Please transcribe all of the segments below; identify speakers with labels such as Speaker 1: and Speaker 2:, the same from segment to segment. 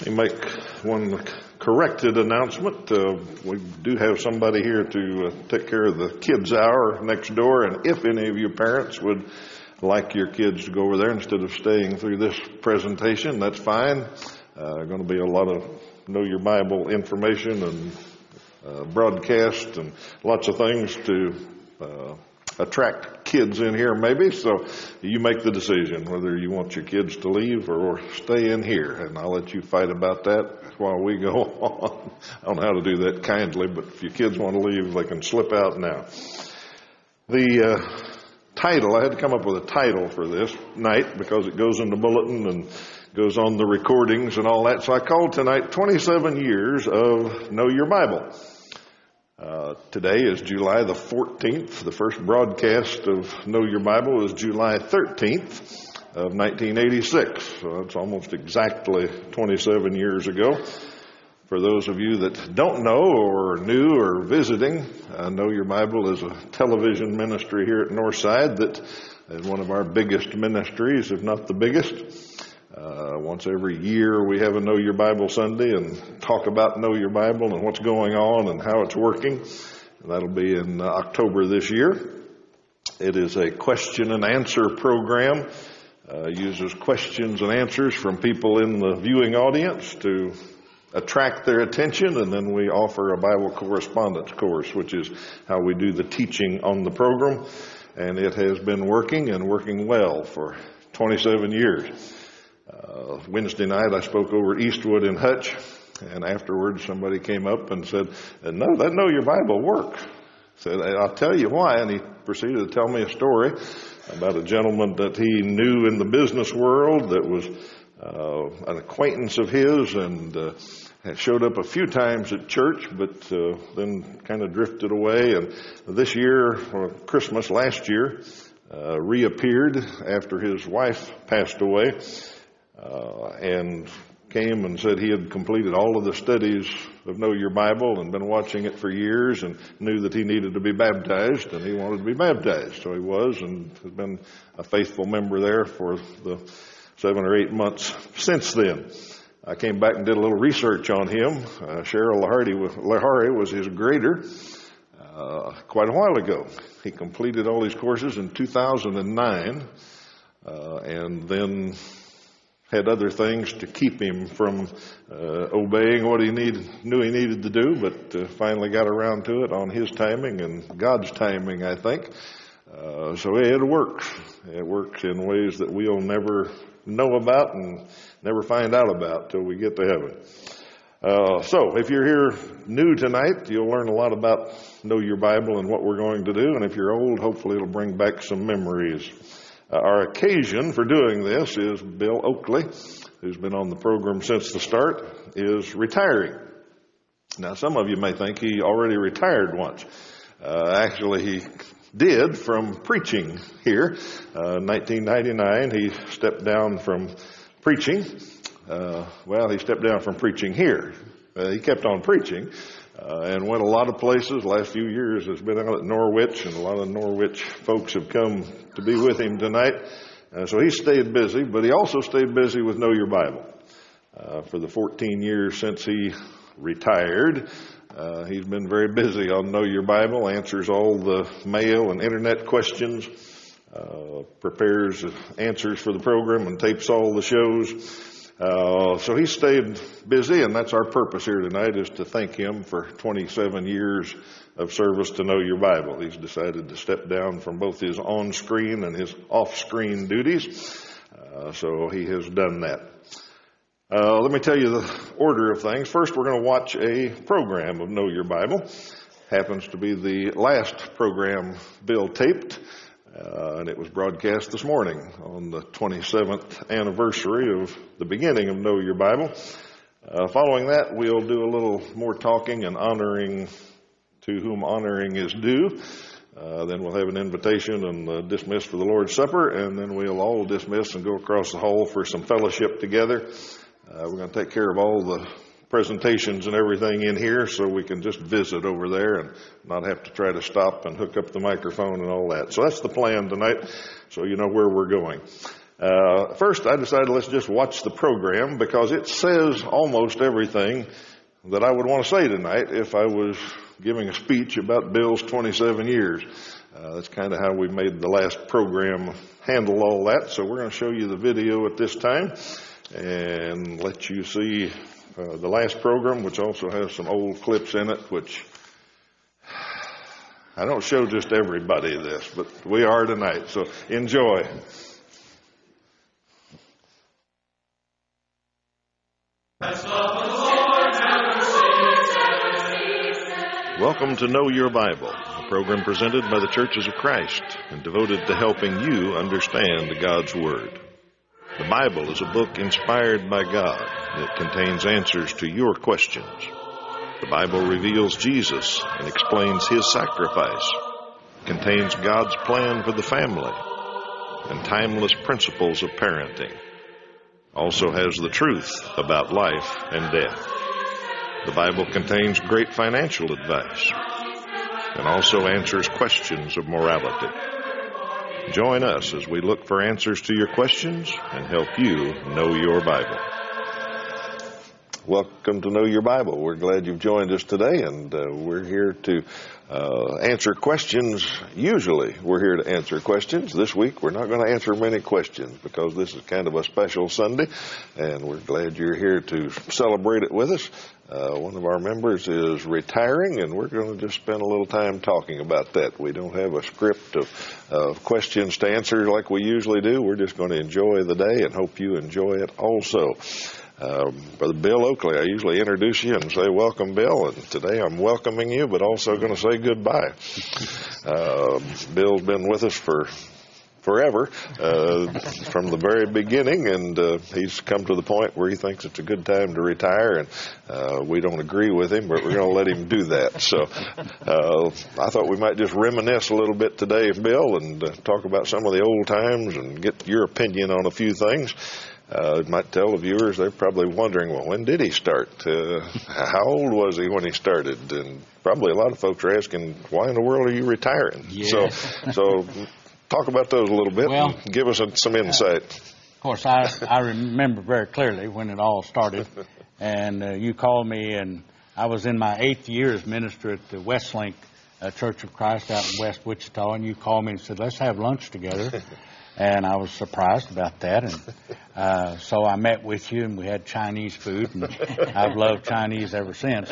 Speaker 1: Let me make one corrected announcement. Uh, we do have somebody here to uh, take care of the kids' hour next door, and if any of you parents would like your kids to go over there instead of staying through this presentation, that's fine. Uh, going to be a lot of know your Bible information and uh, broadcast and lots of things to uh, attract kids in here maybe. So you make the decision whether you want your kids to leave or stay in here. And I'll let you fight about that while we go on. I don't know how to do that kindly, but if your kids want to leave, they can slip out now. The uh, title, I had to come up with a title for this night because it goes in the bulletin and goes on the recordings and all that. So I called tonight 27 years of Know Your Bible. Uh, today is July the 14th. The first broadcast of Know Your Bible is July 13th of 1986. So it's almost exactly 27 years ago. For those of you that don't know or are new or visiting, uh, Know Your Bible is a television ministry here at Northside that is one of our biggest ministries, if not the biggest. Uh, once every year we have a Know Your Bible Sunday and talk about Know Your Bible and what's going on and how it's working. That'll be in uh, October this year. It is a question and answer program. Uh, uses questions and answers from people in the viewing audience to attract their attention and then we offer a Bible correspondence course, which is how we do the teaching on the program. And it has been working and working well for 27 years. Uh, Wednesday night I spoke over Eastwood and Hutch, and afterwards somebody came up and said, "No, that know your Bible work." Said, "I'll tell you why," and he proceeded to tell me a story about a gentleman that he knew in the business world that was uh, an acquaintance of his and uh, showed up a few times at church, but uh, then kind of drifted away. And this year, Christmas last year, uh, reappeared after his wife passed away uh, and came and said he had completed all of the studies of Know Your Bible and been watching it for years and knew that he needed to be baptized and he wanted to be baptized. So he was and has been a faithful member there for the seven or eight months since then. I came back and did a little research on him. Uh, Cheryl Lahari was, Lahari was his grader uh, quite a while ago. He completed all these courses in 2009 uh, and then had other things to keep him from uh, obeying what he needed, knew he needed to do, but uh, finally got around to it on his timing and God's timing, I think. Uh, so it works. It works in ways that we'll never know about and never find out about till we get to heaven. Uh, so, if you're here new tonight, you'll learn a lot about Know Your Bible and what we're going to do. And if you're old, hopefully it'll bring back some memories. Uh, our occasion for doing this is Bill Oakley, who's been on the program since the start, is retiring. Now, some of you may think he already retired once. Uh, actually, he did from preaching here. Uh, 1999, he stepped down from preaching. Uh, well, he stepped down from preaching here. Uh, he kept on preaching, uh, and went a lot of places. Last few years has been out at Norwich, and a lot of Norwich folks have come to be with him tonight. Uh, so he stayed busy, but he also stayed busy with Know Your Bible. Uh, for the 14 years since he retired, uh, he's been very busy on Know Your Bible, answers all the mail and internet questions, uh, prepares answers for the program, and tapes all the shows. Uh, so he stayed busy, and that's our purpose here tonight is to thank him for 27 years of service to know your Bible. He's decided to step down from both his on-screen and his off-screen duties. Uh, so he has done that. Uh, let me tell you the order of things. First, we're going to watch a program of Know Your Bible. Happens to be the last program Bill taped. Uh, and it was broadcast this morning on the 27th anniversary of the beginning of Know Your Bible. Uh, following that, we'll do a little more talking and honoring to whom honoring is due. Uh, then we'll have an invitation and dismiss for the Lord's Supper, and then we'll all dismiss and go across the hall for some fellowship together. Uh, we're going to take care of all the presentations and everything in here so we can just visit over there and not have to try to stop and hook up the microphone and all that. So that's the plan tonight so you know where we're going. Uh, first, I decided let's just watch the program because it says almost everything that I would want to say tonight if I was giving a speech about Bill's 27 years. Uh, that's kind of how we made the last program handle all that. So we're going to show you the video at this time and let you see uh, the last program, which also has some old clips in it, which I don't show just everybody this, but we are tonight. So enjoy. Welcome to Know Your Bible, a program presented by the Churches of Christ and devoted to helping you understand God's Word. The Bible is a book inspired by God. that contains answers to your questions. The Bible reveals Jesus and explains His sacrifice. Contains God's plan for the family and timeless principles of parenting. Also has the truth about life and death. The Bible contains great financial advice and also answers questions of morality. Join us as we look for answers to your questions and help you know your Bible. Welcome to Know Your Bible. We're glad you've joined us today, and uh, we're here to uh, answer questions. Usually, we're here to answer questions. This week, we're not going to answer many questions because this is kind of a special Sunday, and we're glad you're here to celebrate it with us. Uh, one of our members is retiring, and we're going to just spend a little time talking about that. We don't have a script of, of questions to answer like we usually do. We're just going to enjoy the day and hope you enjoy it also. Uh, Brother Bill Oakley, I usually introduce you and say, Welcome, Bill. And today I'm welcoming you, but also going to say goodbye. Uh, Bill's been with us for forever uh, from the very beginning, and uh, he's come to the point where he thinks it's a good time to retire, and uh, we don't agree with him, but we're going to let him do that. So uh, I thought we might just reminisce a little bit today, Bill, and uh, talk about some of the old times and get your opinion on a few things. Uh, might tell the viewers they're probably wondering, well, when did he start? Uh, how old was he when he started? And probably a lot of folks are asking, why in the world are you retiring?
Speaker 2: Yeah.
Speaker 1: So, so talk about those a little bit
Speaker 2: Well,
Speaker 1: and give us some insight.
Speaker 2: Of course, I, I remember very clearly when it all started, and uh, you called me, and I was in my eighth year as minister at the Westlink uh, Church of Christ out in West Wichita, and you called me and said, "Let's have lunch together." And I was surprised about that, and uh, so I met with you, and we had Chinese food, and I've loved Chinese ever since.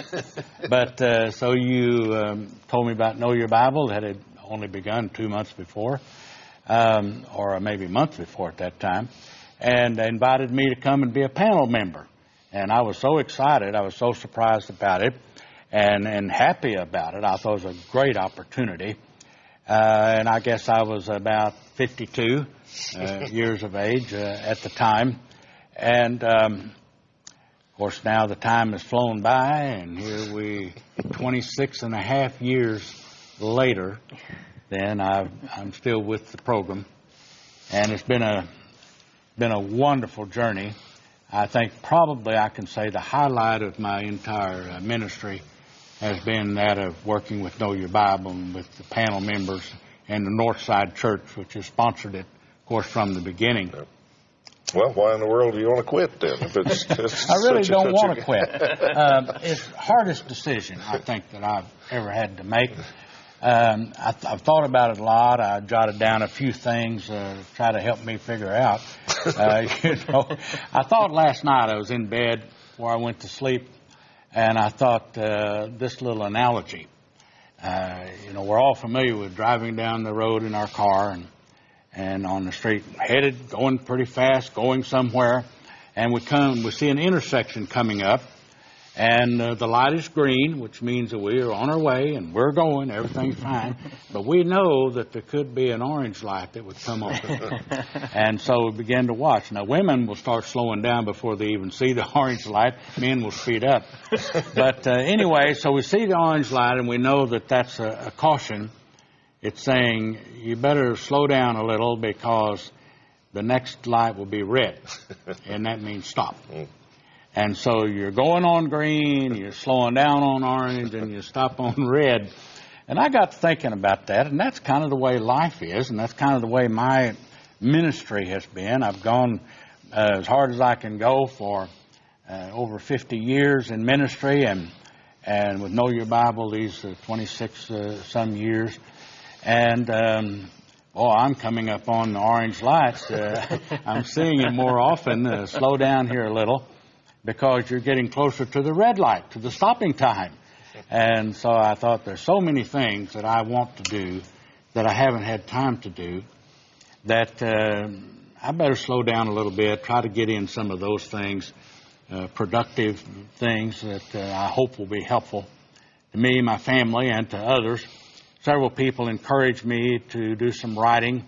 Speaker 2: But uh, so you um, told me about Know Your Bible that had only begun two months before, um, or maybe a month before at that time, and invited me to come and be a panel member. And I was so excited, I was so surprised about it, and and happy about it. I thought it was a great opportunity. Uh, and I guess I was about 52 uh, years of age uh, at the time. And um, of course, now the time has flown by, and here we, 26 and a half years later, then I've, I'm still with the program, and it's been a been a wonderful journey. I think probably I can say the highlight of my entire uh, ministry has been that of working with Know Your Bible and with the panel members and the Northside Church, which has sponsored it, of course, from the beginning.
Speaker 1: Well, why in the world do you want to quit then? If it's, it's
Speaker 2: I really don't want to quit. um, it's the hardest decision I think that I've ever had to make. Um, I, I've thought about it a lot. I jotted down a few things uh, to try to help me figure out. Uh, you know, I thought last night I was in bed before I went to sleep, and I thought uh, this little analogy. Uh, you know, we're all familiar with driving down the road in our car and and on the street, headed, going pretty fast, going somewhere, and we come, we see an intersection coming up, and uh, the light is green, which means that we are on our way and we're going, everything's fine, but we know that there could be an orange light that would come up. and so we begin to watch. Now, women will start slowing down before they even see the orange light. Men will speed up, but uh, anyway, so we see the orange light and we know that that's a, a caution it's saying you better slow down a little because the next light will be red, and that means stop. And so you're going on green, you're slowing down on orange, and you stop on red. And I got thinking about that, and that's kind of the way life is, and that's kind of the way my ministry has been. I've gone uh, as hard as I can go for uh, over 50 years in ministry and and with Know Your Bible these uh, 26 uh, some years. And um, oh, I'm coming up on the orange lights. Uh, I'm seeing it more often. Uh, slow down here a little because you're getting closer to the red light, to the stopping time. And so I thought there's so many things that I want to do that I haven't had time to do that uh, I better slow down a little bit, try to get in some of those things, uh, productive things that uh, I hope will be helpful to me, my family, and to others. Several people encouraged me to do some writing,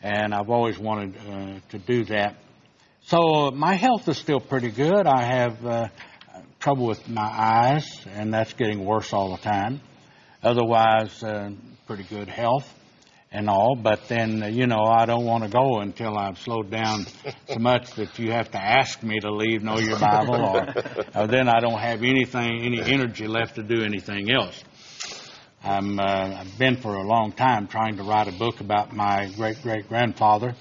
Speaker 2: and I've always wanted uh, to do that. So my health is still pretty good. I have uh, trouble with my eyes, and that's getting worse all the time. Otherwise, uh, pretty good health and all. But then, uh, you know, I don't want to go until I've slowed down so much that you have to ask me to leave Know Your Bible, or, or then I don't have anything, any energy left to do anything else. I'm, uh, I've been for a long time trying to write a book about my great great grandfather,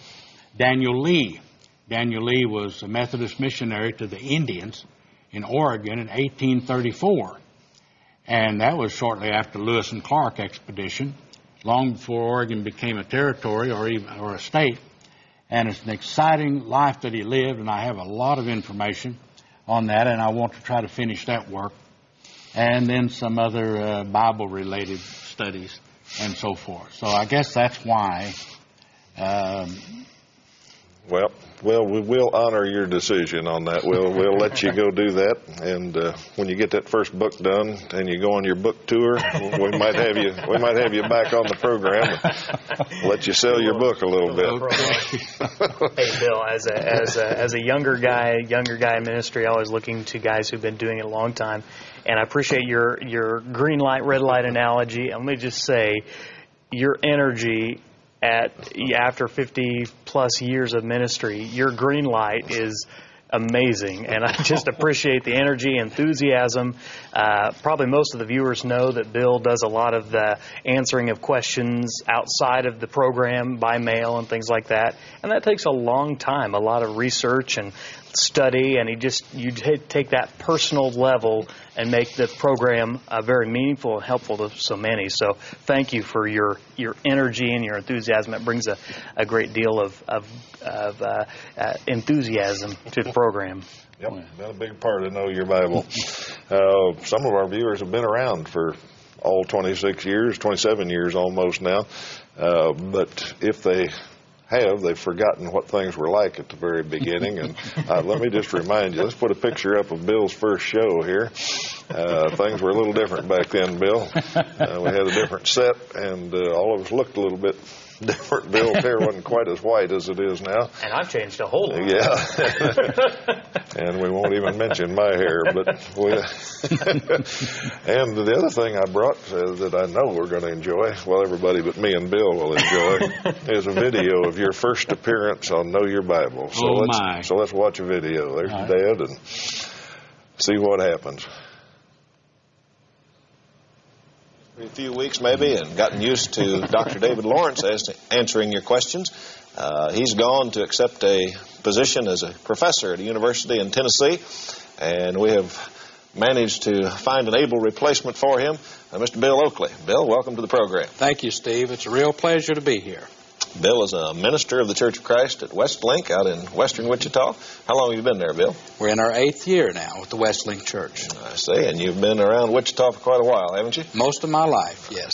Speaker 2: Daniel Lee. Daniel Lee was a Methodist missionary to the Indians in Oregon in 1834. And that was shortly after Lewis and Clark expedition, long before Oregon became a territory or even or a state. And it's an exciting life that he lived, and I have a lot of information on that, and I want to try to finish that work. And then some other uh, Bible related studies and so forth. So I guess that's why um,
Speaker 1: Well, well, we will honor your decision on that. We'll we'll let you go do that, and uh, when you get that first book done and you go on your book tour, we might have you we might have you back on the program. And let you sell your book a little bit.
Speaker 3: Hey, Bill, as a, as a, as a younger guy, younger guy in ministry, always looking to guys who've been doing it a long time. And I appreciate your, your green light, red light analogy. And let me just say, your energy at, after 50 plus years of ministry, your green light is amazing. And I just appreciate the energy, enthusiasm. Uh, probably most of the viewers know that Bill does a lot of the answering of questions outside of the program by mail and things like that. And that takes a long time, a lot of research and study. And he just, you take that personal level and make the program uh, very meaningful and helpful to so many. So thank you for your, your energy and your enthusiasm. It brings a, a great deal of, of, of uh, uh, enthusiasm to the program.
Speaker 1: Yep, been a big part of Know Your Bible. Uh, some of our viewers have been around for all 26 years, 27 years almost now. Uh, but if they have, they've forgotten what things were like at the very beginning. And uh, let me just remind you, let's put a picture up of Bill's first show here. Uh, things were a little different back then, Bill. Uh, we had a different set, and uh, all of us looked a little bit different. Bill's hair wasn't quite as white as it is now.
Speaker 3: And I've changed a whole lot.
Speaker 1: Yeah. and we won't even mention my hair, but we. and the other thing I brought uh, that I know we're going to enjoy, well, everybody but me and Bill will enjoy, is a video of your first appearance on Know Your Bible. So
Speaker 2: Oh,
Speaker 1: let's
Speaker 2: my.
Speaker 1: so let's watch a video. There's
Speaker 2: All right.
Speaker 1: Dad, and see what happens.
Speaker 4: A few weeks maybe and gotten used to Dr. David Lawrence as answering your questions. Uh, he's gone to accept a position as a professor at a university in Tennessee, and we have managed to find an able replacement for him, uh, Mr. Bill Oakley. Bill, welcome to the program.
Speaker 5: Thank you, Steve. It's a real pleasure to be here.
Speaker 4: Bill is a minister of the Church of Christ at Westlink out in western Wichita. How long have you been there, Bill?
Speaker 5: We're in our eighth year now with the Westlink Church.
Speaker 4: I see, and you've been around Wichita for quite a while, haven't you?
Speaker 5: Most of my life, yes.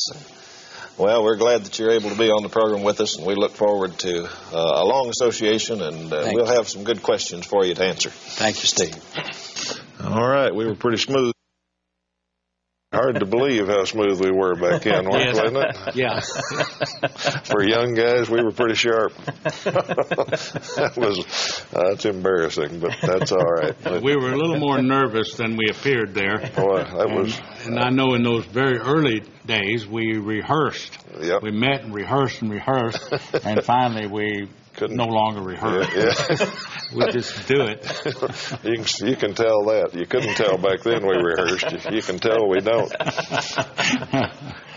Speaker 4: Well, we're glad that you're able to be on the program with us, and we look forward to uh, a long association, and uh, we'll
Speaker 5: you.
Speaker 4: have some good questions for you to answer.
Speaker 5: Thank you, Steve.
Speaker 1: All right, we were pretty smooth. Hard to believe how smooth we were back then,
Speaker 2: Yes.
Speaker 1: wasn't it?
Speaker 2: yeah.
Speaker 1: For young guys, we were pretty sharp. that was that's embarrassing, but that's all right.
Speaker 2: We were a little more nervous than we appeared there.
Speaker 1: boy, that was
Speaker 2: And I know in those very early days we rehearsed.
Speaker 1: Yep.
Speaker 2: We met and rehearsed and rehearsed, and finally we
Speaker 1: Couldn't-
Speaker 2: no longer rehearse.
Speaker 1: Yeah,
Speaker 2: We just do it.
Speaker 1: you can, you can tell that. You couldn't tell back then we rehearsed. You, you can tell we don't.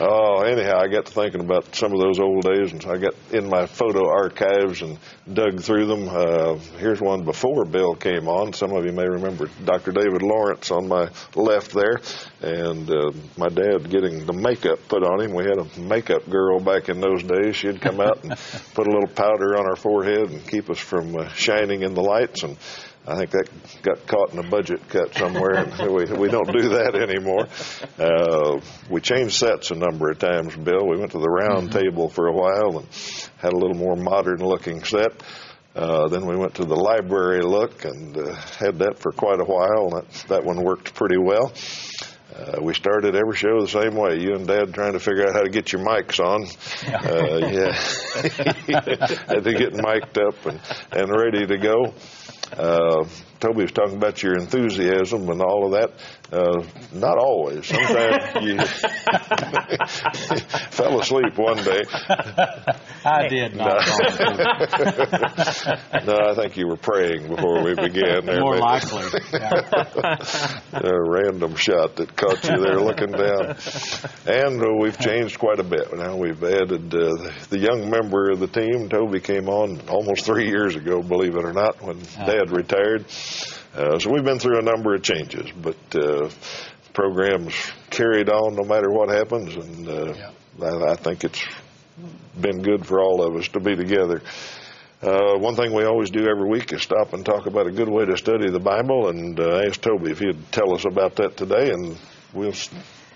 Speaker 1: Oh, anyhow, I got to thinking about some of those old days, and so I got in my photo archives and dug through them. Uh, here's one before Bill came on. Some of you may remember Dr. David Lawrence on my left there, and uh, my dad getting the makeup put on him. We had a makeup girl back in those days. She'd come out and put a little powder on our forehead and keep us from uh, shining in the lights and I think that got caught in a budget cut somewhere, and we we don't do that anymore. Uh, we changed sets a number of times, Bill. We went to the round table for a while and had a little more modern looking set. Uh, then we went to the library look and uh, had that for quite a while. And that that one worked pretty well. Uh, we started every show the same way. You and Dad trying to figure out how to get your mics on. Uh, yeah, had to get mic'd up and, and ready to go. Uh, Toby was talking about your enthusiasm and all of that. Uh, not always. Sometimes you fell asleep one day.
Speaker 2: I did not.
Speaker 1: no, I think you were praying before we began. There,
Speaker 2: More
Speaker 1: maybe.
Speaker 2: likely. Yeah.
Speaker 1: a random shot that caught you there looking down. And uh, we've changed quite a bit. Now we've added uh, the young member of the team. Toby came on almost three years ago, believe it or not, when Dad retired. Uh, so we've been through a number of changes, but uh, the program's carried on no matter what happens, and uh, I, I think it's been good for all of us to be together. Uh, one thing we always do every week is stop and talk about a good way to study the Bible, and uh, ask Toby if he'd tell us about that today, and we'll s-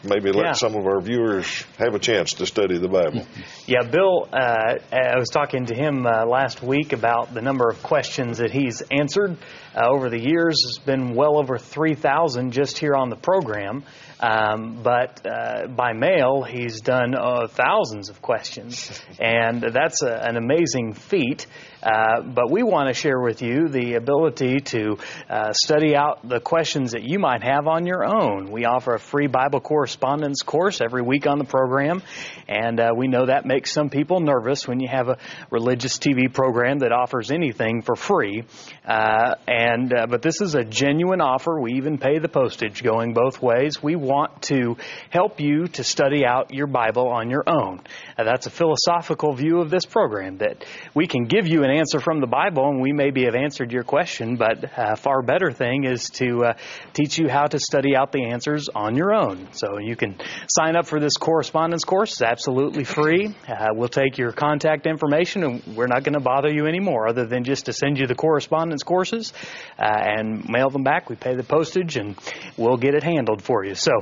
Speaker 1: maybe let
Speaker 3: Yeah.
Speaker 1: some of our viewers have a chance to study the Bible.
Speaker 3: Yeah, Bill, uh, I was talking to him uh, last week about the number of questions that he's answered uh, over the years. It's been well over 3,000 just here on the program. Um, but uh, by mail, he's done uh, thousands of questions, and that's a, an amazing feat. Uh, but we want to share with you the ability to uh, study out the questions that you might have on your own. We offer a free Bible correspondence course every week on the program, and uh, we know that makes some people nervous when you have a religious TV program that offers anything for free. Uh, and uh, but this is a genuine offer. We even pay the postage going both ways. We want to help you to study out your Bible on your own. Uh, that's a philosophical view of this program that we can give you an answer from the Bible, and we maybe have answered your question. But a far better thing is to uh, teach you how to study out the answers on your own. So you can sign up for this correspondence course. It's absolutely free. Uh, we'll take your contact information, and we're not going to bother you anymore, other than just to send you the correspondence courses uh, and mail them back. We pay the postage, and we'll get it handled for you. So.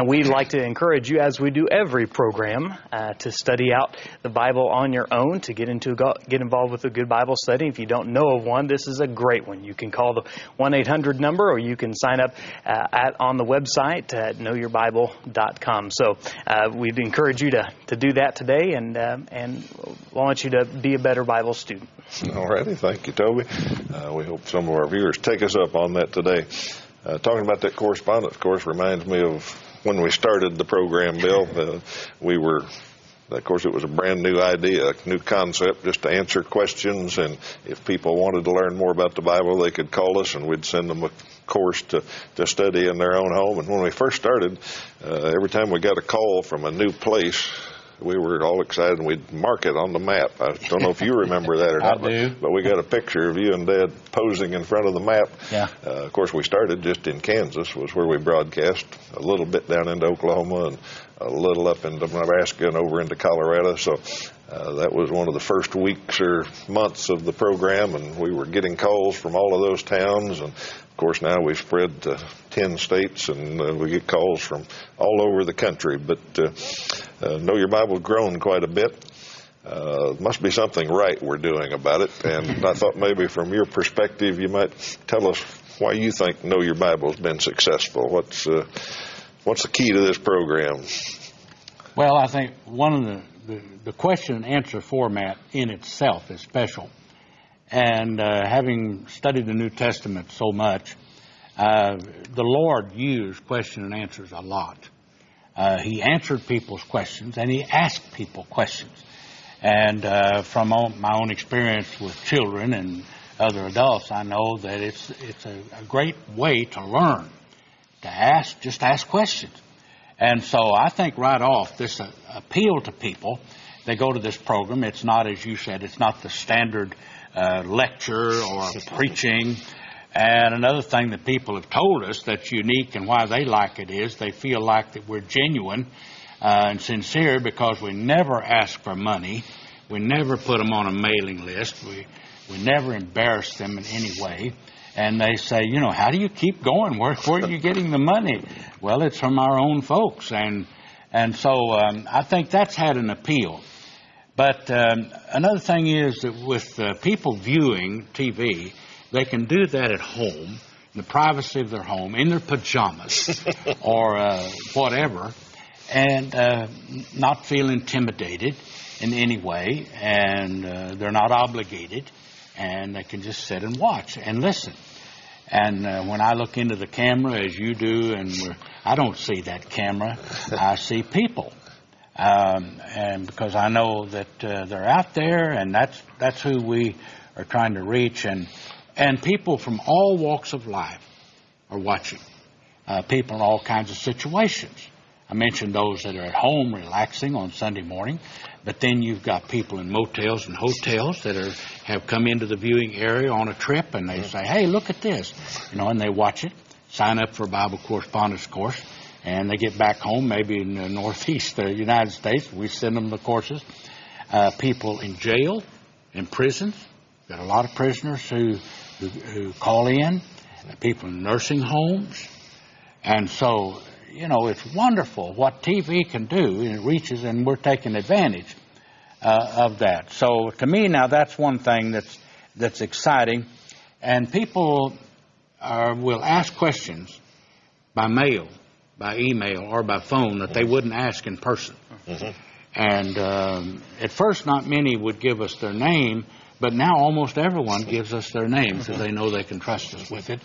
Speaker 3: And we'd like to encourage you, as we do every program, uh, to study out the Bible on your own, to get into get involved with a good Bible study. If you don't know of one, this is a great one. You can call the one eight hundred number, or you can sign up uh, at on the website at knowyourbible.com. So uh, we'd encourage you to, to do that today, and uh, and want you to be a better Bible student.
Speaker 1: All righty, thank you, Toby. Uh, we hope some of our viewers take us up on that today. Uh, talking about that correspondence of course reminds me of when we started the program, Bill. Uh, we were, of course, it was a brand new idea, a new concept, just to answer questions. And if people wanted to learn more about the Bible, they could call us, and we'd send them a course to, to study in their own home. And when we first started, uh, every time we got a call from a new place, we were all excited and we'd mark it on the map. I don't know if you remember that or
Speaker 2: I
Speaker 1: not, but- but we got a picture of you and Dad posing in front of the map.
Speaker 2: Yeah.
Speaker 1: Uh, of course, we started just in Kansas, was where we broadcast. A little bit down into Oklahoma and a little up into Nebraska and over into Colorado. So uh, that was one of the first weeks or months of the program, and we were getting calls from all of those towns. And of course, now we've spread to 10 states, and uh, we get calls from all over the country. But uh, uh, Know Your Bible's grown quite a bit. Uh, must be something right we're doing about it. And I thought maybe from your perspective, you might tell us why you think Know Your Bible has been successful. What's what's the key to this program?
Speaker 2: Well, I think one of the, the, question and answer format in itself is special. And uh, having studied the New Testament so much, uh, the Lord used question and answers a lot. Uh, he answered people's questions and he asked people questions. And uh, from all, my own experience with children and other adults, I know that it's it's a, a great way to learn, to ask, just ask questions. And so I think right off this uh, appeal to people. They go to this program. It's not, as you said, it's not the standard uh, lecture or preaching. And another thing that people have told us that's unique and why they like it is they feel like that we're genuine uh, and sincere because we never ask for money. We never put them on a mailing list. We, we never embarrass them in any way. And they say, you know, how do you keep going? Where, where are you getting the money? Well, it's from our own folks. And, and so um, I think that's had an appeal. But um, another thing is that with uh, people viewing TV, they can do that at home, in the privacy of their home, in their pajamas or uh, whatever, and uh, not feel intimidated in any way, and uh, they're not obligated, and they can just sit and watch and listen. And uh, when I look into the camera, as you do, and we're, I don't see that camera, I see people. Um, and because I know that uh, they're out there, and that's that's who we are trying to reach, and and people from all walks of life are watching. Uh, people in all kinds of situations. I mentioned those that are at home relaxing on Sunday morning, but then you've got people in motels and hotels that are have come into the viewing area on a trip, and they say, "Hey, look at this," you know, and they watch it, sign up for a Bible correspondence course and they get back home, maybe in the northeast of the United States. We send them the courses. Uh, people in jail, in prisons. Got a lot of prisoners who who, who call in. People in nursing homes, and so you know it's wonderful what TV can do. And it reaches, and we're taking advantage uh, of that. So to me now, that's one thing that's that's exciting, and people are, will ask questions by mail by email or by phone that they wouldn't ask in person. Mm-hmm. And um, at first, not many would give us their name, but now almost everyone gives us their name because they know they can trust us with it.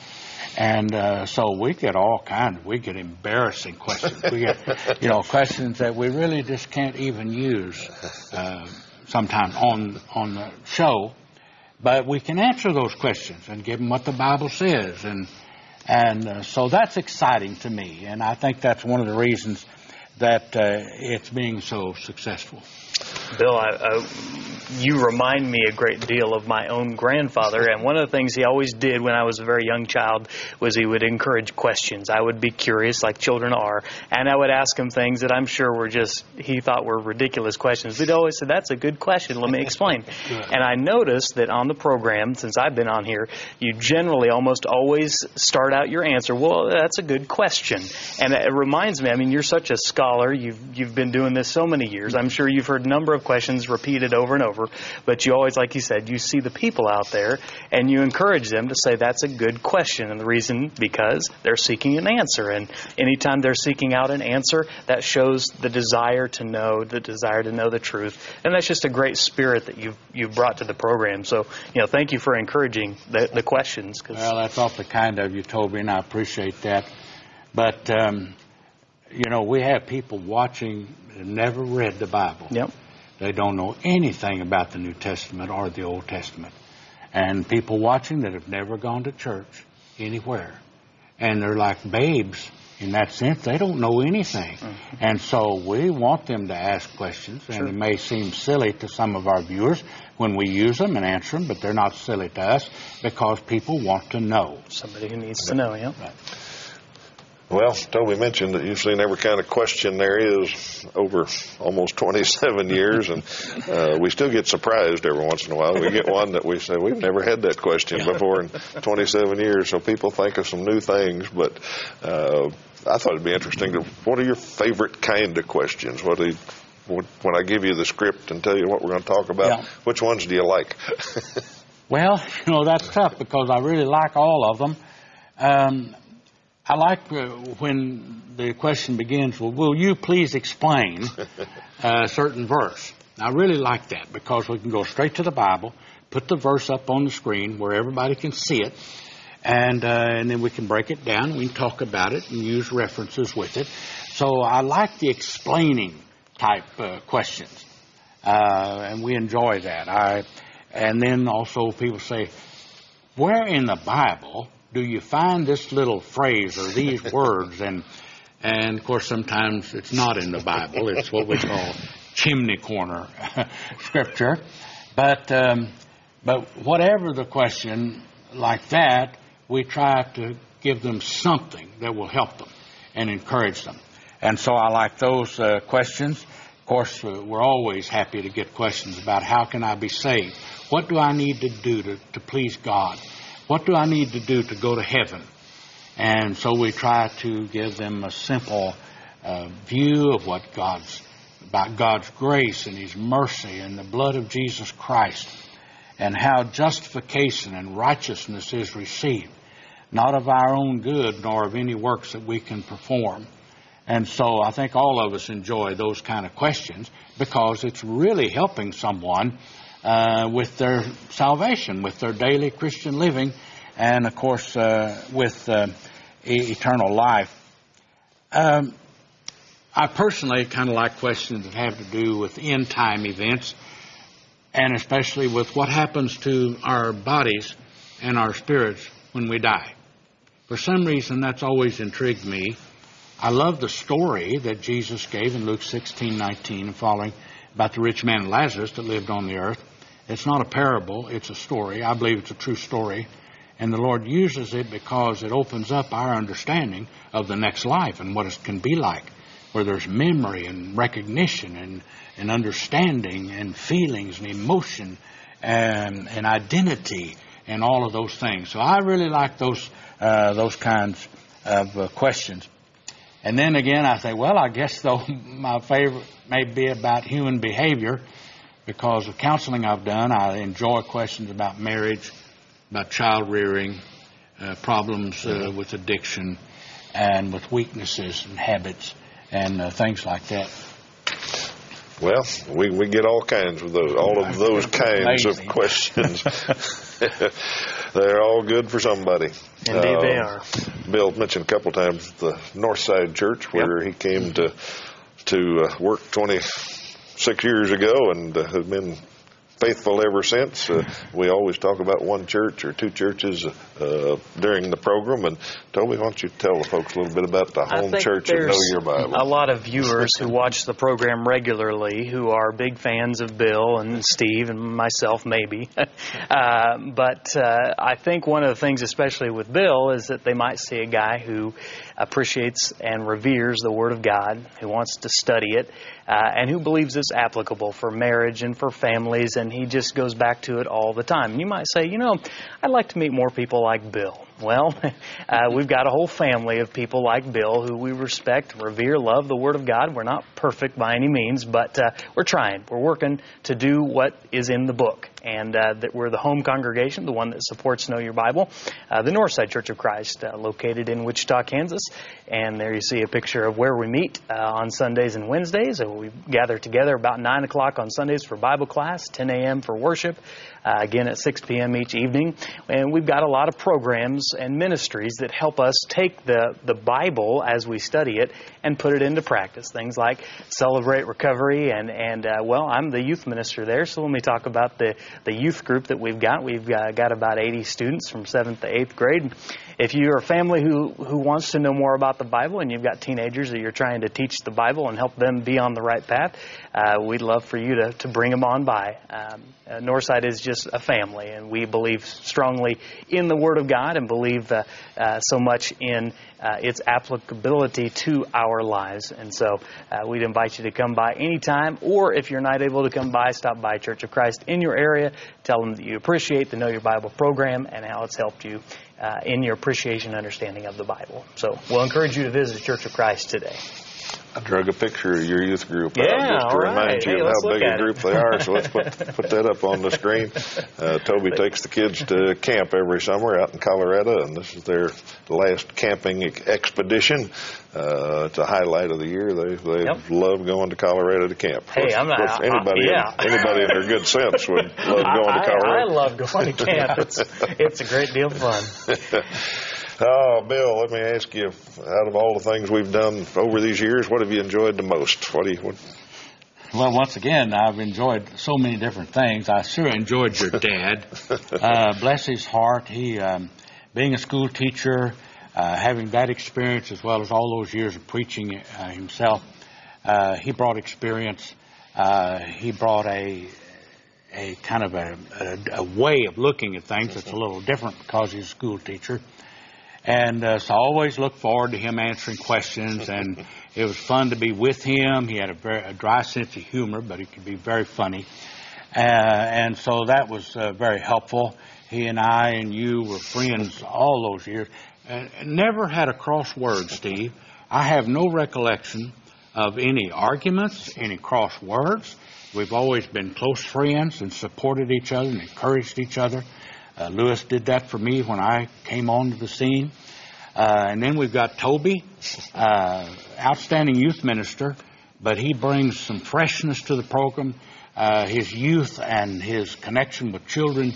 Speaker 2: And uh, so we get all kinds. We get embarrassing questions. We get, you know, questions that we really just can't even use uh, sometimes on on the show. But we can answer those questions and give them what the Bible says and and uh, so that's exciting to me, and I think that's one of the reasons that uh, it's being so successful.
Speaker 3: Bill, I, I, you remind me a great deal of my own grandfather, and one of the things he always did when I was a very young child was he would encourage questions. I would be curious, like children are, and I would ask him things that I'm sure were just he thought were ridiculous questions. But he always said, "That's a good question. Let me explain." and I noticed that on the program, since I've been on here, you generally almost always start out your answer. Well, that's a good question, and it reminds me. I mean, you're such a scholar. You've you've been doing this so many years. I'm sure you've heard number of questions repeated over and over, but you always, like you said, you see the people out there and you encourage them to say that's a good question. And the reason, because they're seeking an answer. And anytime they're seeking out an answer, that shows the desire to know, the desire to know the truth. And that's just a great spirit that you've, you've brought to the program. So, you know, thank you for encouraging the, the questions.
Speaker 2: Well, that's awfully kind of you, Toby, and I appreciate that. But, um, you know, we have people watching that never read the Bible.
Speaker 3: Yep.
Speaker 2: They don't know anything about the New Testament or the Old Testament. And people watching that have never gone to church anywhere. And they're like babes in that sense. They don't know anything. Mm-hmm. And so we want them to ask questions. Sure. And it may seem silly to some of our viewers when we use them and answer them, but they're not silly to us because people want to know.
Speaker 3: Somebody who needs to know, yeah. Right.
Speaker 1: Well, Toby mentioned that you've seen every kind of question there is over almost 27 years, and uh, we still get surprised every once in a while. We get one that we say, we've never had that question before in 27 years, so people think of some new things, but uh, I thought it'd be interesting to, what are your favorite kind of questions? What do you, when I give you the script and tell you what we're going to talk about, yeah. which ones do you like?
Speaker 2: well, you know, that's tough because I really like all of them. Um, I like uh, when the question begins, well, will you please explain a certain verse? I really like that because we can go straight to the Bible, put the verse up on the screen where everybody can see it, and, uh, and then we can break it down. We can talk about it and use references with it. So I like the explaining type uh, questions. uh, and we enjoy that. I, and then also people say, where in the Bible do you find this little phrase or these words? And and of course, sometimes it's not in the Bible. It's what we call chimney corner scripture. But um, but whatever the question like that, we try to give them something that will help them and encourage them. And so I like those uh, questions. Of course, uh, we're always happy to get questions about how can I be saved? What do I need to do to, to please God? What do I need to do to go to heaven? And so we try to give them a simple uh, view of what God's about God's grace and His mercy and the blood of Jesus Christ and how justification and righteousness is received, not of our own good nor of any works that we can perform. And so I think all of us enjoy those kind of questions because it's really helping someone uh, with their salvation, with their daily Christian living, and of course uh, with uh, e- eternal life. Um, I personally kind of like questions that have to do with end time events, and especially with what happens to our bodies and our spirits when we die. For some reason, that's always intrigued me. I love the story that Jesus gave in Luke 16, 19 and following about the rich man Lazarus that lived on the earth. It's not a parable, it's a story. I believe it's a true story. And the Lord uses it because it opens up our understanding of the next life and what it can be like, where there's memory and recognition and, and understanding and feelings and emotion and, and identity and all of those things. So I really like those, uh, those kinds of uh, questions. And then again, I say, well, I guess though my favorite may be about human behavior because of counseling I've done, I enjoy questions about marriage, about child rearing, uh, problems uh, with addiction, and with weaknesses and habits and uh, things like that.
Speaker 1: Well, we, we get all kinds of those, all of those kinds of questions. They're all good for somebody.
Speaker 3: Indeed, they
Speaker 1: uh,
Speaker 3: are.
Speaker 1: Bill mentioned a couple times the Northside Church where yep. he came to to uh, work 20 six years ago and uh, have been faithful ever since. Uh, we always talk about one church or two churches uh, during the program. And Toby, why don't you tell the folks a little bit about the home church and Know Your Bible?
Speaker 3: A lot of viewers who watch the program regularly who are big fans of Bill and Steve and myself, maybe. uh, but uh, I think one of the things, especially with Bill, is that they might see a guy who appreciates and reveres the Word of God, who wants to study it, uh, and who believes it's applicable for marriage and for families, and he just goes back to it all the time. And you might say, you know, I'd like to meet more people like Bill. Well, uh, we've got a whole family of people like Bill who we respect, revere, love the Word of God. We're not perfect by any means, but uh, we're trying. We're working to do what is in the book. And uh, that we're the home congregation, the one that supports Know Your Bible, uh, the Northside Church of Christ, uh, located in Wichita, Kansas. And there you see a picture of where we meet uh, on Sundays and Wednesdays. And we gather together about 9 o'clock on Sundays for Bible class, 10 a.m. for worship, uh, again at 6 p.m. each evening. And we've got a lot of programs and ministries that help us take the, the Bible as we study it and put it into practice. Things like Celebrate Recovery, and, and uh, well, I'm the youth minister there, so let me talk about the, the youth group that we've got. We've uh, got about 80 students from 7th to 8th grade. If you're a family who, who wants to know more about the Bible and you've got teenagers that you're trying to teach the Bible and help them be on the right path, uh, we'd love for you to, to bring them on by. Um, uh, Northside is just a family, and we believe strongly in the Word of God and believe uh, uh, so much in uh, its applicability to our lives. And so uh, we'd invite you to come by anytime, or if you're not able to come by, stop by Church of Christ in your area. Tell them that you appreciate the Know Your Bible program and how it's helped you uh, in your appreciation and understanding of the Bible. So we'll encourage you to visit Church of Christ today.
Speaker 1: I drug a picture of your youth group
Speaker 3: Yeah,
Speaker 1: out just to remind
Speaker 3: right.
Speaker 1: you
Speaker 3: Hey,
Speaker 1: of how big a
Speaker 3: it.
Speaker 1: group they are. So let's put put that up on the screen. Uh, Toby takes the kids to camp every summer out in Colorado, and this is their last camping expedition. Uh, it's a highlight of the year. They they
Speaker 3: Yep.
Speaker 1: love going to Colorado to camp.
Speaker 3: Hey, I'm not-
Speaker 1: course,
Speaker 3: I-
Speaker 1: anybody
Speaker 3: yeah.
Speaker 1: in, anybody in their good sense would love going
Speaker 3: I,
Speaker 1: to Colorado.
Speaker 3: I, I love going to camp. It's, it's a great deal of fun.
Speaker 1: Oh, Bill, let me ask you, out of all the things we've done over these years, what have you enjoyed the most? What do you, what,
Speaker 2: Well, once again, I've enjoyed so many different things. I sure enjoyed your dad. uh, bless his heart. He, um, being a school teacher, uh, having that experience as well as all those years of preaching uh, himself, uh, he brought experience. Uh, he brought a a kind of a, a, a way of looking at things that's a little different because he's a school teacher. And uh, so I always look forward to him answering questions, and it was fun to be with him. He had a very a dry sense of humor, but he could be very funny. Uh, and so that was uh, very helpful. He and I and you were friends all those years. Uh, never had a cross word, Steve. I have no recollection of any arguments, any cross words. We've always been close friends and supported each other and encouraged each other. Uh, Lewis did that for me when I came onto the scene. Uh, and then we've got Toby, uh, outstanding youth minister, but he brings some freshness to the program. Uh, his youth and his connection with children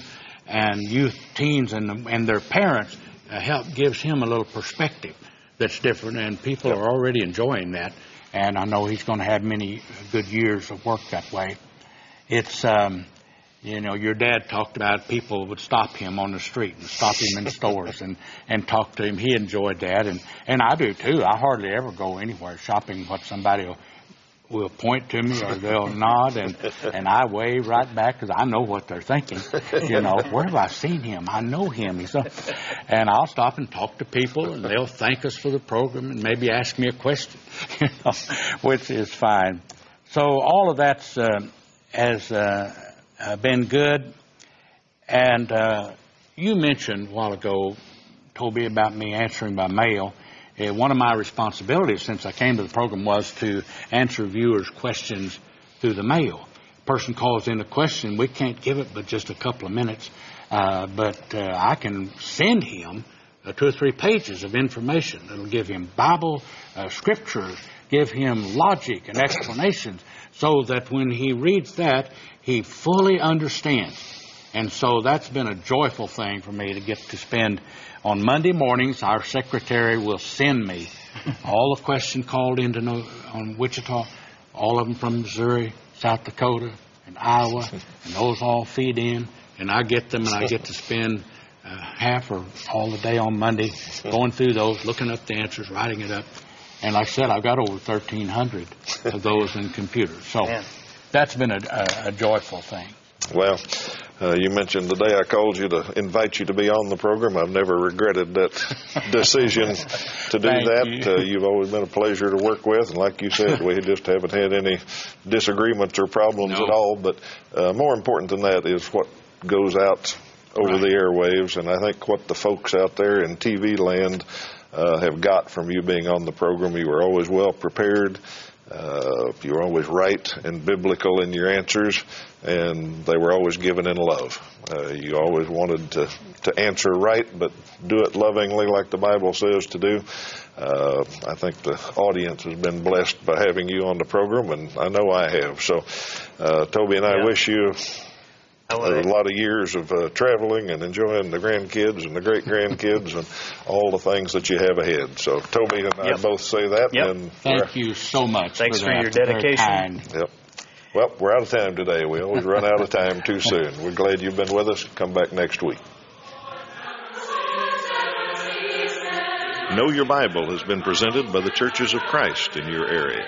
Speaker 2: and youth teens and, and their parents uh, help gives him a little perspective that's different, and people are already enjoying that. And I know he's going to have many good years of work that way. It's um, you know, your dad talked about people would stop him on the street and stop him in stores and and talk to him. He enjoyed that, and and I do too. I hardly ever go anywhere shopping what somebody will, will point to me or they'll nod and and I wave right back because I know what they're thinking. You know, where have I seen him? I know him. He's a, and I'll stop and talk to people, and they'll thank us for the program and maybe ask me a question, you know, which is fine. So all of that's uh, as uh, uh, been good. And uh, you mentioned a while ago, Toby, about me answering by mail. Uh, one of my responsibilities since I came to the program was to answer viewers' questions through the mail. Person calls in a question, we can't give it but just a couple of minutes, uh, but uh, I can send him uh, two or three pages of information. It'll give him Bible, uh, scripture, give him logic and explanations, so that when he reads that, he fully understands. And so that's been a joyful thing for me to get to spend on Monday mornings. Our secretary will send me all the questions called into know, on Wichita, all of them from Missouri, South Dakota, and Iowa, and those all feed in, and I get them, and I get to spend uh, half or all the day on Monday going through those, looking up the answers, writing it up. And like I said, I've got over 1,300 of those in computers. So
Speaker 3: Man.
Speaker 2: that's been a, a, a joyful thing.
Speaker 1: Well, uh, you mentioned the day I called you to invite you to be on the program. I've never regretted that decision to do
Speaker 2: Thank
Speaker 1: that.
Speaker 2: you.
Speaker 1: Uh, you've always been a pleasure to work with, and like you said, we just haven't had any disagreements or problems
Speaker 2: No.
Speaker 1: at all. But uh, more important than that is what goes out over
Speaker 2: Right.
Speaker 1: the airwaves, and I think what the folks out there in TV land have got from you being on the program. You were always well prepared. Uh, you were always right and biblical in your answers, and they were always given in love. Uh, you always wanted to, to answer right, but do it lovingly, like the Bible says to do. Uh, I think the audience has been blessed by having you on the program, and I know I have. So, uh, Toby and I
Speaker 3: Yeah.
Speaker 1: wish you
Speaker 3: I
Speaker 1: a
Speaker 3: would-
Speaker 1: lot of years of uh, traveling and enjoying the grandkids and the great grandkids and all the things that you have ahead. So Toby and I both say that.
Speaker 3: Yep.
Speaker 1: And
Speaker 2: Thank you so much.
Speaker 3: Thanks
Speaker 2: for,
Speaker 3: for your dedication.
Speaker 1: Yep. Well, we're out of time today. We always run out of time too soon. We're glad you've been with us. Come back next week. Know Your Bible has been presented by the Churches of Christ in your area.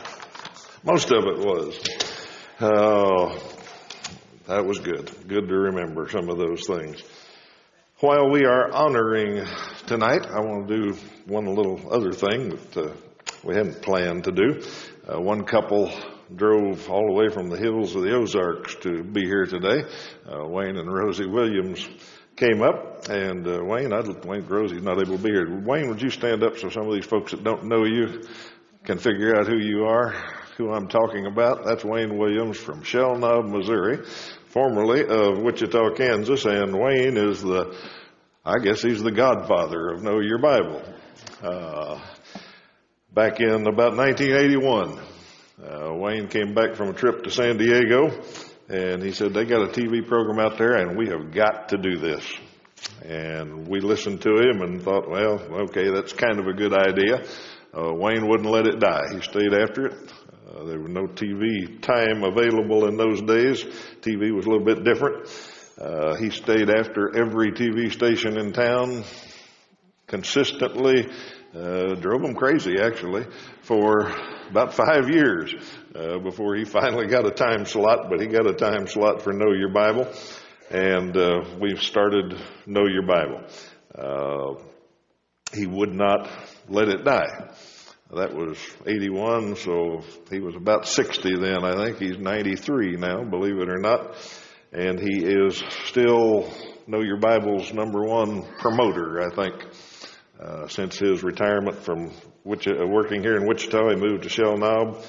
Speaker 1: Most of it was. Oh, that was good. Good to remember some of those things. While we are honoring tonight, I want to do one little other thing that uh, we hadn't planned to do. Uh, one couple drove all the way from the hills of the Ozarks to be here today. Uh, Wayne and Rosie Williams came up, and uh, Wayne, I'd, Wayne Rosie's not able to be here. Wayne, would you stand up so some of these folks that don't know you can figure out who you are? Who I'm talking about. That's Wayne Williams from Shell Knob, Missouri, formerly of Wichita, Kansas, and Wayne is the, I guess he's the godfather of Know Your Bible. Uh, back in about 1981, uh, Wayne came back from a trip to San Diego, and he said, they got a TV program out there, and we have got to do this. And we listened to him and thought, well, okay, that's kind of a good idea. Uh, Wayne wouldn't let it die. He stayed after it. Uh, there was no TV time available in those days. TV was a little bit different. Uh, he stayed after every TV station in town consistently. Uh, drove him crazy actually for about five years uh, before he finally got a time slot. But he got a time slot for Know Your Bible, and uh, we've started Know Your Bible. He would not let it die. That was 81, so he was about 60 then. I think he's 93 now, believe it or not. And he is still Know Your Bible's number one promoter, I think. Uh, since his retirement from Wichita, working here in Wichita, he moved to Shell Knob.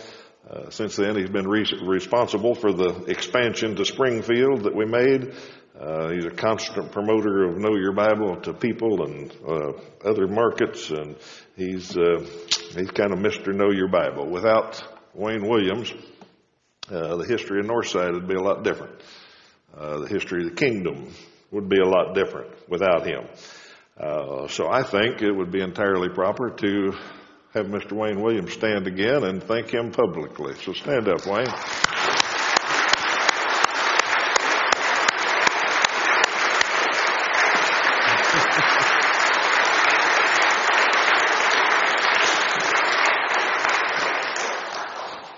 Speaker 1: Uh, since then, he's been re- responsible for the expansion to Springfield that we made. Uh, he's a constant promoter of Know Your Bible to people and uh, other markets, and he's uh, he's kind of Mr. Know Your Bible. Without Wayne Williams, uh, the history of Northside would be a lot different. Uh, the history of the kingdom would be a lot different without him. Uh, so I think it would be entirely proper to have Mr. Wayne Williams stand again and thank him publicly. So stand up, Wayne.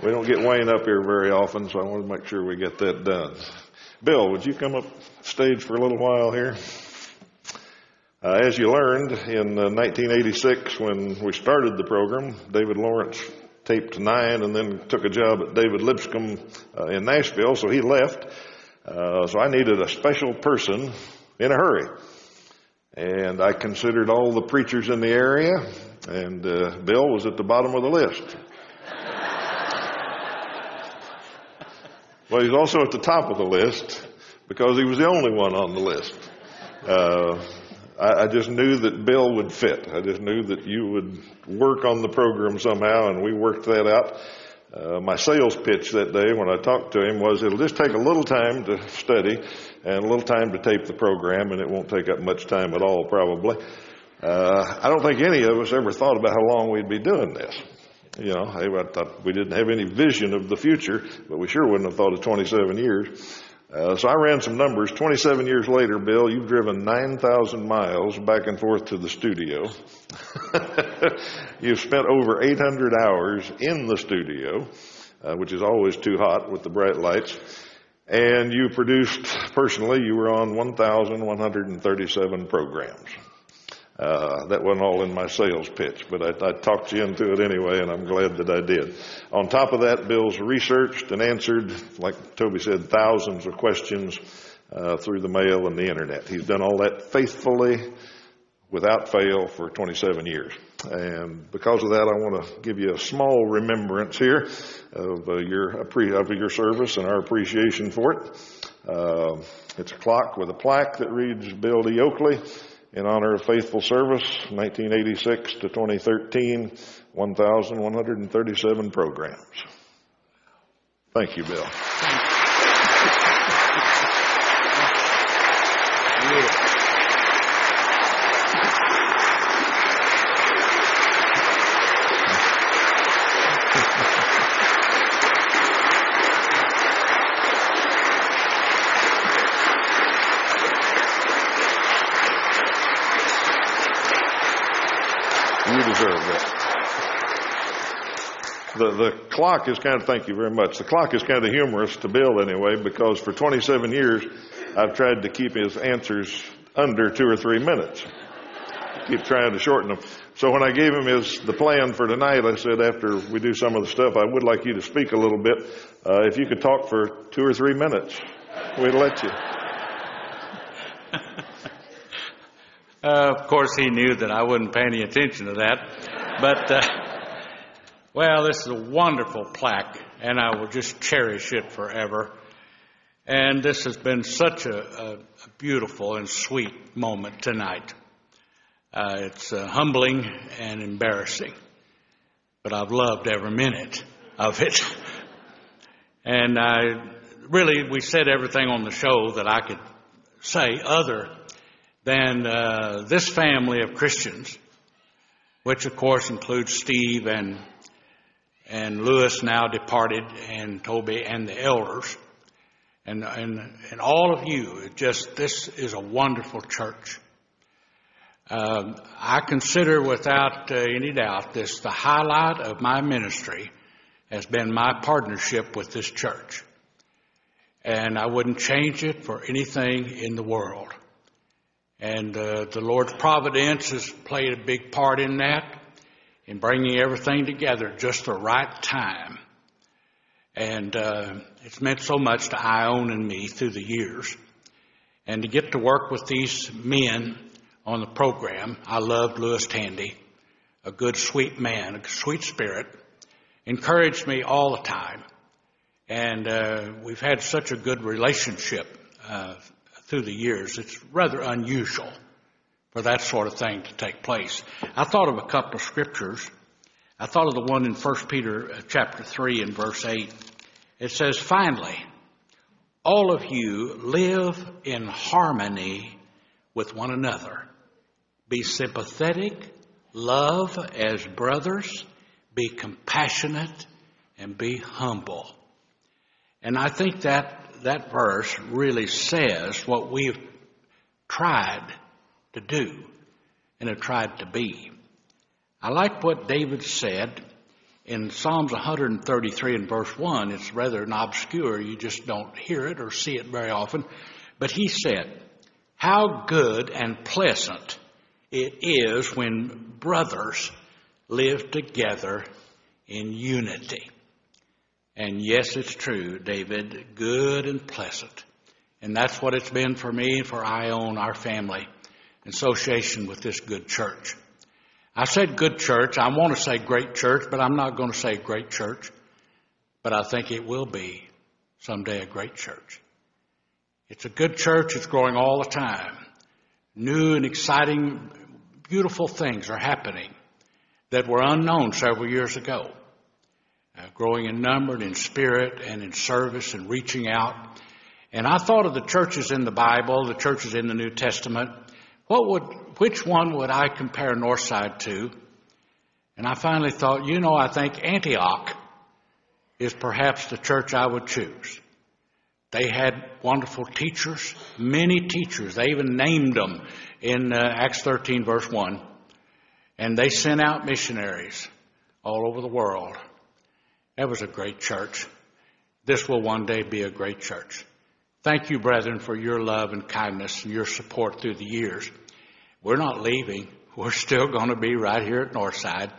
Speaker 1: We don't get Wayne up here very often, so I want to make sure we get that done. Bill, would you come up stage for a little while here? Uh, as you learned in uh, 1986 when we started the program, David Lawrence taped nine and then took a job at David Lipscomb uh, in Nashville, so he left. Uh, so I needed a special person in a hurry. And I considered all the preachers in the area, and uh, Bill was at the bottom of the list. Well, he's also at the top of the list because he was the only one on the list. Uh, I, I just knew that Bill would fit. I just knew that you would work on the program somehow, and we worked that out. Uh, my sales pitch that day when I talked to him was it'll just take a little time to study and a little time to tape the program, and it won't take up much time at all, probably. Uh, I don't think any of us ever thought about how long we'd be doing this. You know, I thought we didn't have any vision of the future, but we sure wouldn't have thought of 27 years. Uh, so I ran some numbers. 27 years later, Bill, you've driven 9,000 miles back and forth to the studio. you've spent over 800 hours in the studio, uh, which is always too hot with the bright lights. And you produced, personally, you were on 1,137 programs. Uh, that wasn't all in my sales pitch, but I, I talked you into it anyway, and I'm glad that I did. On top of that, Bill's researched and answered, like Toby said, thousands of questions uh, through the mail and the internet. He's done all that faithfully, without fail, for 27 years. And because of that, I want to give you a small remembrance here of uh, your of your service and our appreciation for it. Uh, it's a clock with a plaque that reads Bill D. Oakley in honor of faithful service, 1986 to 2013, 1,137 programs. Thank you, Bill. You deserve that. The, clock is kind of, thank you very much. The clock is kind of humorous to Bill anyway, because for 27 years, I've tried to keep his answers under two or three minutes. Keep trying to shorten them. So when I gave him his, the plan for tonight, I said after we do some of the stuff, I would like you to speak a little bit. Uh, if you could talk for two or three minutes, we'd let you.
Speaker 2: Uh, of course, he knew that I wouldn't pay any attention to that. But uh, Well, this is a wonderful plaque, and I will just cherish it forever. And this has been such a, a, beautiful and sweet moment tonight. Uh, it's uh, humbling and embarrassing, but I've loved every minute of it. and I really, we said everything on the show that I could say other than uh, this family of Christians, which of course includes Steve and and Lewis now departed, and Toby and the elders, and and and all of you. Just this is a wonderful church. Um, I consider without uh, any doubt this the highlight of my ministry has been my partnership with this church. And I wouldn't change it for anything in the world. And uh, the Lord's providence has played a big part in that, in bringing everything together just the right time. And uh, it's meant so much to Ione and me through the years. And to get to work with these men on the program, I loved Lewis Tandy, a good, sweet man, a sweet spirit, encouraged me all the time. And uh, we've had such a good relationship uh, through the years. It's rather unusual for that sort of thing to take place. I thought of a couple of scriptures. I thought of the one in 1 Peter uh, chapter 3 and verse 8. It says, Finally, all of you live in harmony with one another. Be sympathetic, love as brothers, be compassionate, and be humble. And I think that that verse really says what we've tried to do and have tried to be. I like what David said in Psalms 133 and verse 1. It's rather an obscure, you just don't hear it or see it very often. But he said, How good and pleasant it is when brothers live together in unity. And yes, it's true, David, good and pleasant. And that's what it's been for me and for Ione our family, association with this good church. I said good church. I want to say great church, but I'm not going to say great church. But I think it will be someday a great church. It's a good church. It's growing all the time. New and exciting, beautiful things are happening that were unknown several years ago uh, growing in number and in spirit and in service and reaching out. And I thought of the churches in the Bible, the churches in the New Testament. What would, which one would I compare Northside to? And I finally thought, you know, I think Antioch is perhaps the church I would choose. They had wonderful teachers, many teachers. They even named them in uh, Acts 13, verse 1. And they sent out missionaries all over the world. That was a great church. This will one day be a great church. Thank you, brethren, for your love and kindness and your support through the years. We're not leaving. We're still going to be right here at Northside,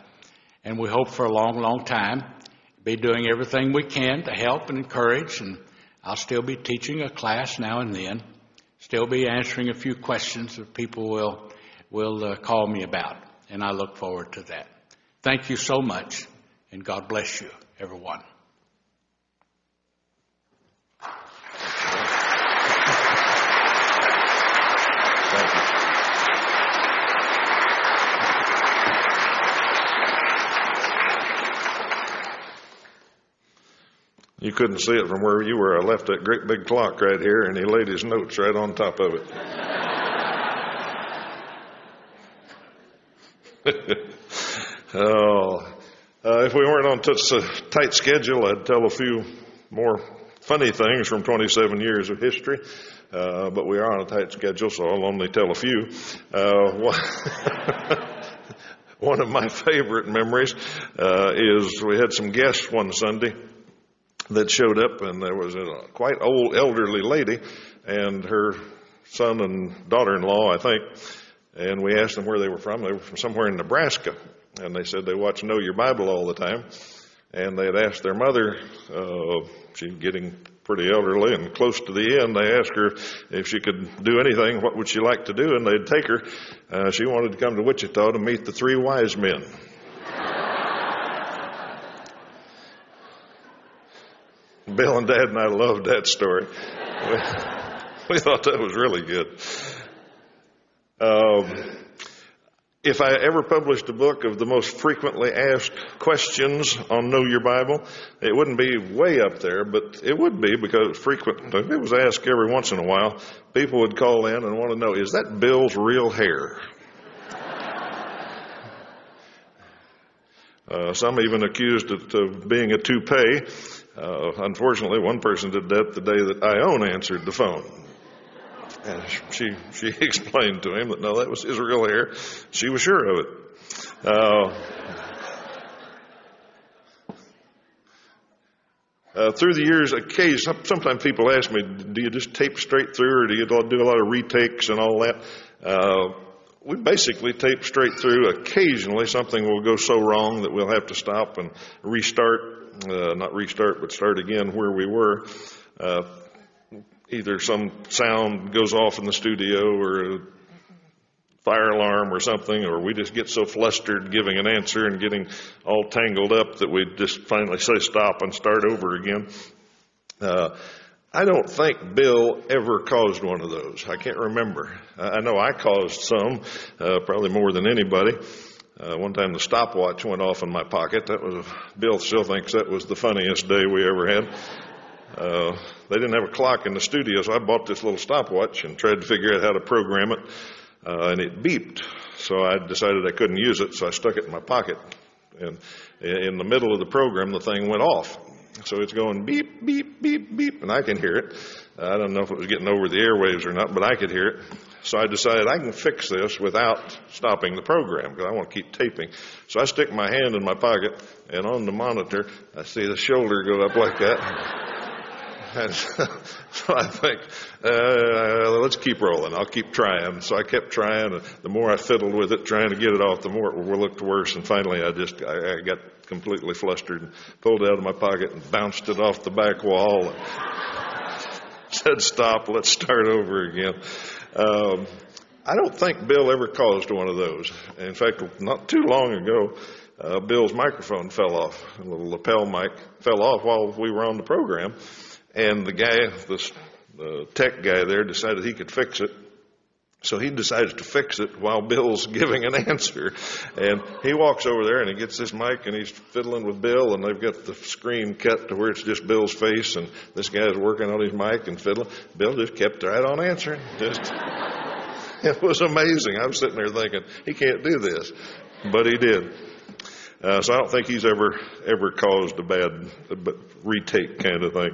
Speaker 2: and we hope for a long, long time. Be doing everything we can to help and encourage, and I'll still be teaching a class now and then. Still be answering a few questions that people will will uh, call me about, and I look forward to that. Thank you so much, and God bless you everyone.
Speaker 1: You couldn't see it from where you were. I left that great big clock right here, and he laid his notes right on top of it. oh, uh, if we weren't on such a tight schedule, I'd tell a few more funny things from 27 years of history. Uh, but we are on a tight schedule, so I'll only tell a few. Uh, one, one of my favorite memories uh, is we had some guests one Sunday that showed up, and there was a quite old elderly lady and her son and daughter-in-law, I think. And we asked them where they were from. They were from somewhere in Nebraska, and they said they watch Know Your Bible all the time. And they had asked their mother, uh, she's getting pretty elderly and close to the end. They asked her if she could do anything, what would she like to do? And they'd take her. Uh, she wanted to come to Wichita to meet the three wise men. Bill and Dad and I loved that story. We, we thought that was really good. Um, if I ever published a book of the most frequently asked questions on Know Your Bible, it wouldn't be way up there, but it would be because frequent. It was asked every once in a while, people would call in and want to know, is that Bill's real hair? Uh, some even accused it of being a toupee. Uh, unfortunately, one person did that the day that Ione answered the phone. And she, she explained to him that no, that was his real hair. She was sure of it. Uh, uh, through the years, occasionally, sometimes people ask me, do you just tape straight through or do you do a lot of retakes and all that? Uh, we basically tape straight through. Occasionally, something will go so wrong that we'll have to stop and restart, uh, not restart, but start again where we were. Uh, either some sound goes off in the studio or a fire alarm or something, or we just get so flustered giving an answer and getting all tangled up that we just finally say stop and start over again. Uh, I don't think Bill ever caused one of those. I can't remember. I know I caused some, uh, probably more than anybody. Uh, one time the stopwatch went off in my pocket. That was Bill still thinks that was the funniest day we ever had. Uh, they didn't have a clock in the studio, so I bought this little stopwatch and tried to figure out how to program it, uh, and it beeped. So I decided I couldn't use it, so I stuck it in my pocket. And in the middle of the program, the thing went off. So it's going beep, beep, beep, beep, and I can hear it. I don't know if it was getting over the airwaves or not, but I could hear it. So I decided I can fix this without stopping the program because I want to keep taping. So I stick my hand in my pocket, and on the monitor, I see the shoulder go up like that. And so I think, uh, let's keep rolling. I'll keep trying. So I kept trying. And the more I fiddled with it, trying to get it off, the more it looked worse. And finally, I just, I, I got completely flustered and pulled it out of my pocket and bounced it off the back wall and said, stop, let's start over again. Um, I don't think Bill ever caused one of those. In fact, not too long ago, uh, Bill's microphone fell off. A little lapel mic fell off while we were on the program. And the guy, the, the tech guy there, decided he could fix it. So he decides to fix it while Bill's giving an answer. And he walks over there and he gets this mic and he's fiddling with Bill and they've got the screen cut to where it's just Bill's face and this guy's working on his mic and fiddling. Bill just kept right on answering. Just, it was amazing. I'm sitting there thinking, he can't do this. But he did. Uh, so I don't think he's ever, ever caused a bad retake kind of thing.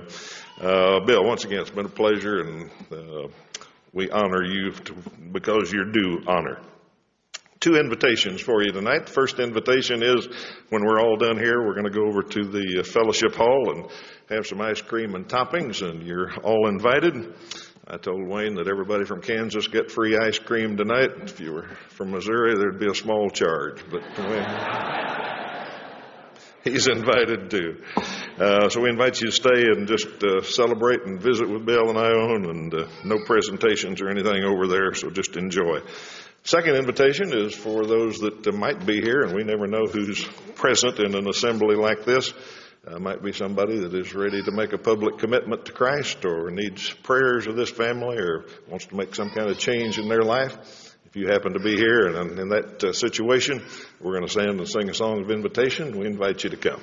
Speaker 1: Uh, Bill, once again, it's been a pleasure and, uh, we honor you to, because you're due honor. Two invitations for you tonight. The first invitation is when we're all done here, we're going to go over to the fellowship hall and have some ice cream and toppings, and you're all invited. I told Wayne that everybody from Kansas get free ice cream tonight. If you were from Missouri, there'd be a small charge, but he's invited too. Uh, so we invite you to stay and just uh, celebrate and visit with Bill and Ione, and uh, no presentations or anything over there, so just enjoy. Second invitation is for those that uh, might be here, and we never know who's present in an assembly like this. Uh, might be somebody that is ready to make a public commitment to Christ or needs prayers of this family or wants to make some kind of change in their life. If you happen to be here and in that uh, situation, we're going to stand and sing a song of invitation. We invite you to come.